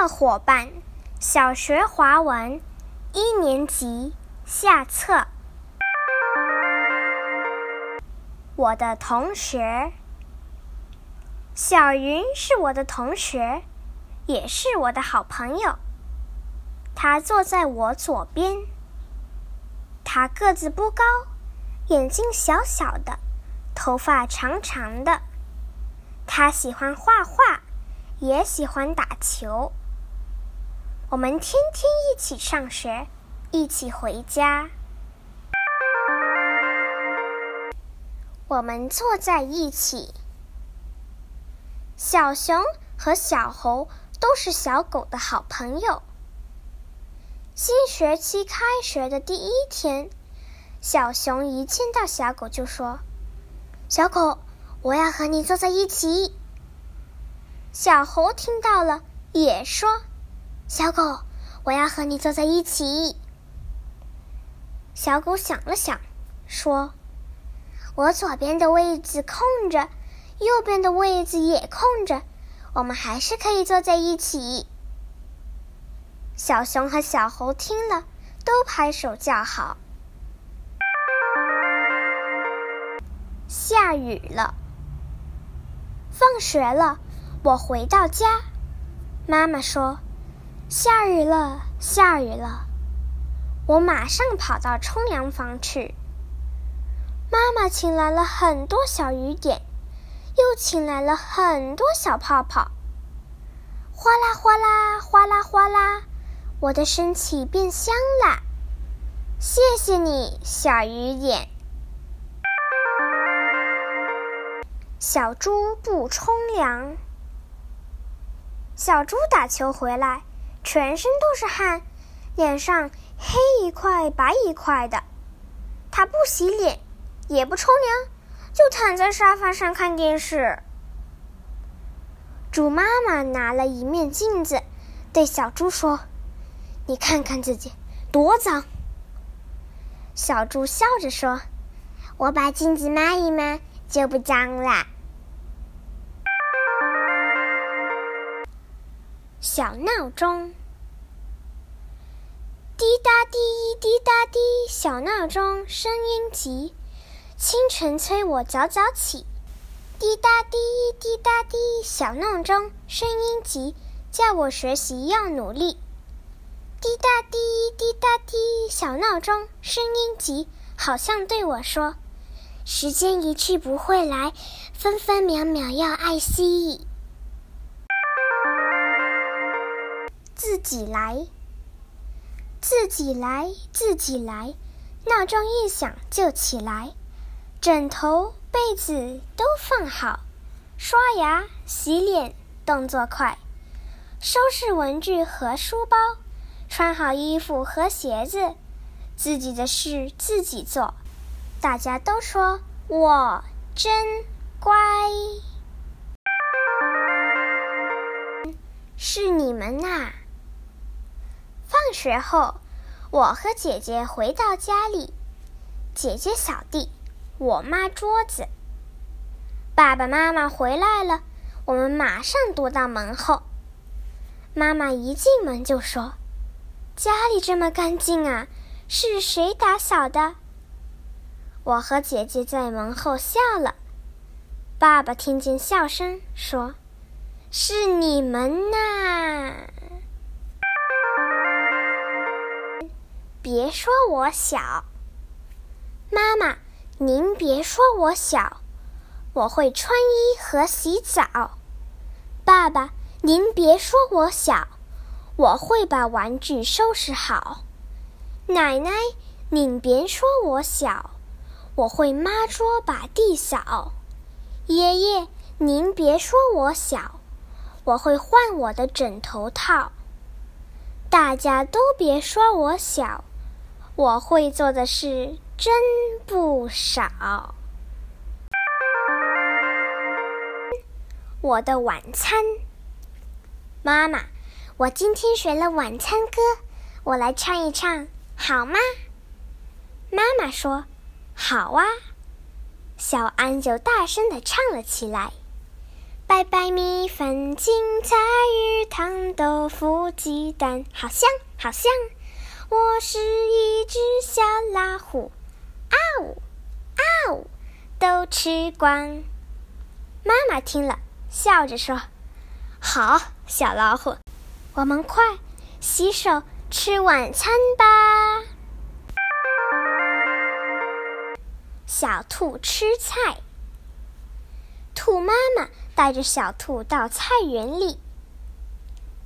的伙伴，小学华文一年级下册。我的同学小云是我的同学，也是我的好朋友。他坐在我左边。他个子不高，眼睛小小的，头发长长的。他喜欢画画。也喜欢打球。我们天天一起上学，一起回家。我们坐在一起。小熊和小猴都是小狗的好朋友。新学期开学的第一天，小熊一见到小狗就说：“小狗，我要和你坐在一起。”小猴听到了，也说：“小狗，我要和你坐在一起。”小狗想了想，说：“我左边的位置空着，右边的位置也空着，我们还是可以坐在一起。”小熊和小猴听了，都拍手叫好。下雨了，放学了。我回到家，妈妈说：“下雨了，下雨了。”我马上跑到冲凉房去。妈妈请来了很多小雨点，又请来了很多小泡泡。哗啦哗啦，哗啦哗啦，我的身体变香了。谢谢你，小雨点。小猪不冲凉。小猪打球回来，全身都是汗，脸上黑一块白一块的。他不洗脸，也不冲凉，就躺在沙发上看电视。猪妈妈拿了一面镜子，对小猪说：“你看看自己多脏。”小猪笑着说：“我把镜子抹一抹，就不脏了。”小闹钟，滴答滴，滴答滴，小闹钟声音急，清晨催我早早起。滴答滴，滴答滴，小闹钟声音急，叫我学习要努力。滴答滴，滴答滴，小闹钟声音急，好像对我说：“时间一去不会来，分分秒秒要爱惜。”自己来，自己来，自己来。闹钟一响就起来，枕头、被子都放好，刷牙、洗脸，动作快。收拾文具和书包，穿好衣服和鞋子，自己的事自己做。大家都说我真乖，是你们呐。放学后，我和姐姐回到家里，姐姐扫地，我抹桌子。爸爸妈妈回来了，我们马上躲到门后。妈妈一进门就说：“家里这么干净啊，是谁打扫的？”我和姐姐在门后笑了。爸爸听见笑声，说：“是你们呐。”别说我小，妈妈，您别说我小，我会穿衣和洗澡。爸爸，您别说我小，我会把玩具收拾好。奶奶，您别说我小，我会抹桌把地扫。爷爷，您别说我小，我会换我的枕头套。大家都别说我小。我会做的事真不少。我的晚餐，妈妈，我今天学了晚餐歌，我来唱一唱好吗？妈妈说：“好啊。”小安就大声的唱了起来：“白白米粉、青菜鱼汤、豆腐鸡蛋，好香好香！我是一只小老虎，啊呜啊呜，都吃光。妈妈听了，笑着说：“好，小老虎，我们快洗手吃晚餐吧。”小兔吃菜，兔妈妈带着小兔到菜园里。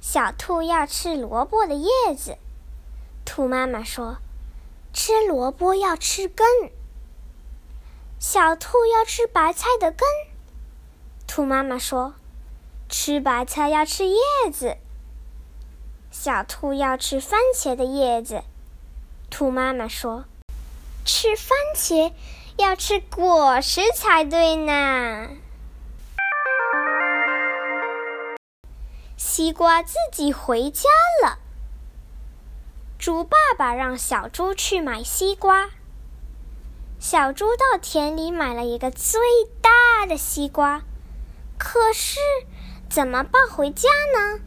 小兔要吃萝卜的叶子，兔妈妈说：“吃萝卜要吃根。”小兔要吃白菜的根，兔妈妈说：“吃白菜要吃叶子。”小兔要吃番茄的叶子，兔妈妈说：“吃番茄。”要吃果实才对呢。西瓜自己回家了。猪爸爸让小猪去买西瓜。小猪到田里买了一个最大的西瓜，可是怎么抱回家呢？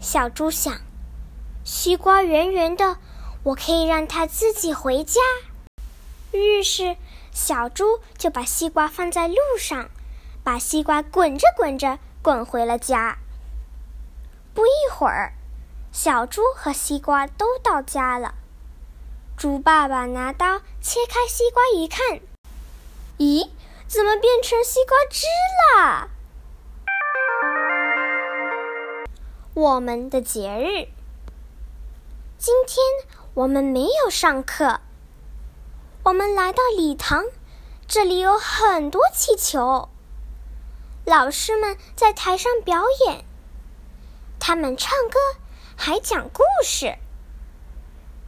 小猪想，西瓜圆圆的，我可以让它自己回家。于是，小猪就把西瓜放在路上，把西瓜滚着滚着滚回了家。不一会儿，小猪和西瓜都到家了。猪爸爸拿刀切开西瓜一看，咦，怎么变成西瓜汁了？我们的节日，今天我们没有上课。我们来到礼堂，这里有很多气球。老师们在台上表演，他们唱歌，还讲故事。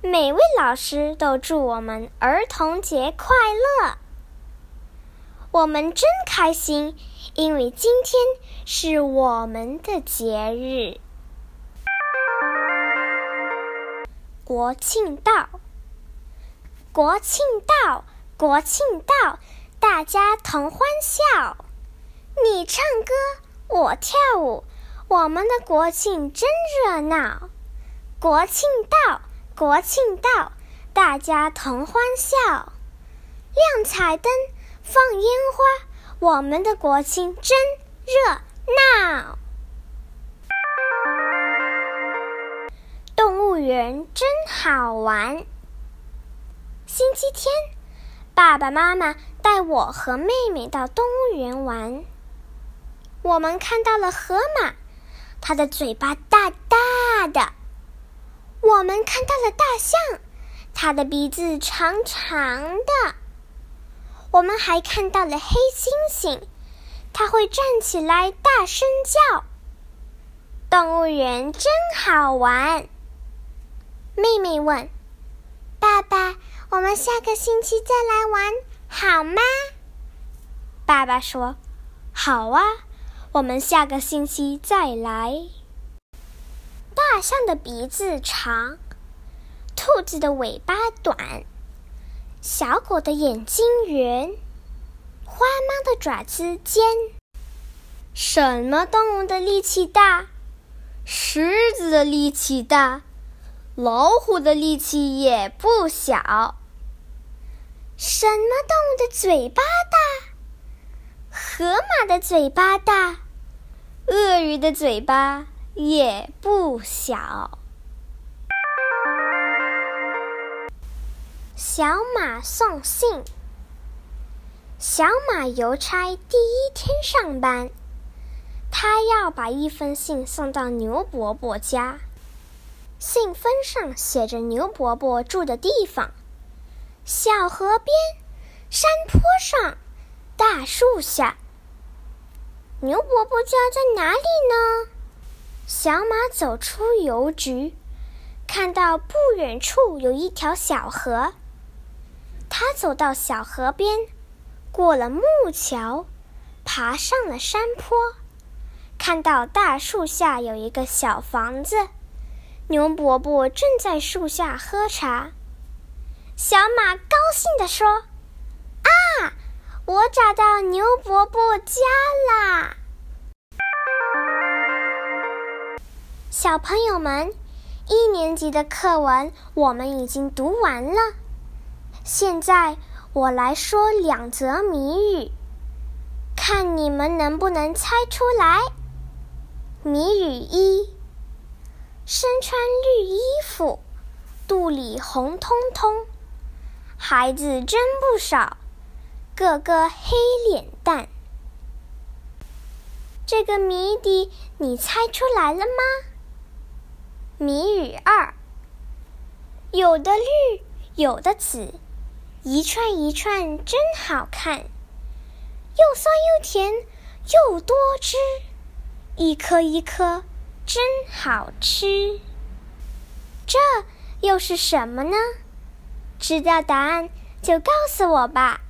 每位老师都祝我们儿童节快乐。我们真开心，因为今天是我们的节日——国庆到。国庆到，国庆到，大家同欢笑。你唱歌，我跳舞，我们的国庆真热闹。国庆到，国庆到，大家同欢笑。亮彩灯，放烟花，我们的国庆真热闹。动物园真好玩。星期天，爸爸妈妈带我和妹妹到动物园玩。我们看到了河马，它的嘴巴大大的；我们看到了大象，它的鼻子长长的；我们还看到了黑猩猩，它会站起来大声叫。动物园真好玩。妹妹问：“爸爸。”我们下个星期再来玩好吗？爸爸说：“好啊，我们下个星期再来。”大象的鼻子长，兔子的尾巴短，小狗的眼睛圆，花猫的爪子尖。什么动物的力气大？狮子的力气大，老虎的力气也不小。什么动物的嘴巴大？河马的嘴巴大，鳄鱼的嘴巴也不小。小马送信。小马邮差第一天上班，他要把一封信送到牛伯伯家。信封上写着牛伯伯住的地方。小河边，山坡上，大树下。牛伯伯家在哪里呢？小马走出邮局，看到不远处有一条小河。他走到小河边，过了木桥，爬上了山坡，看到大树下有一个小房子。牛伯伯正在树下喝茶。小马高兴地说：“，我找到牛伯伯家啦小朋友们一年级的课文我们已经读完了。现在我来说两则谜语看你们能不能猜出来。谜语一身穿绿衣服肚里红彤彤孩子真不少。个个黑脸蛋。这个谜底你猜出来了吗？谜语二：有的绿，有的紫，一串一串真好看，又酸又甜又多汁，一颗一颗真好吃。这又是什么呢？知道答案就告诉我吧。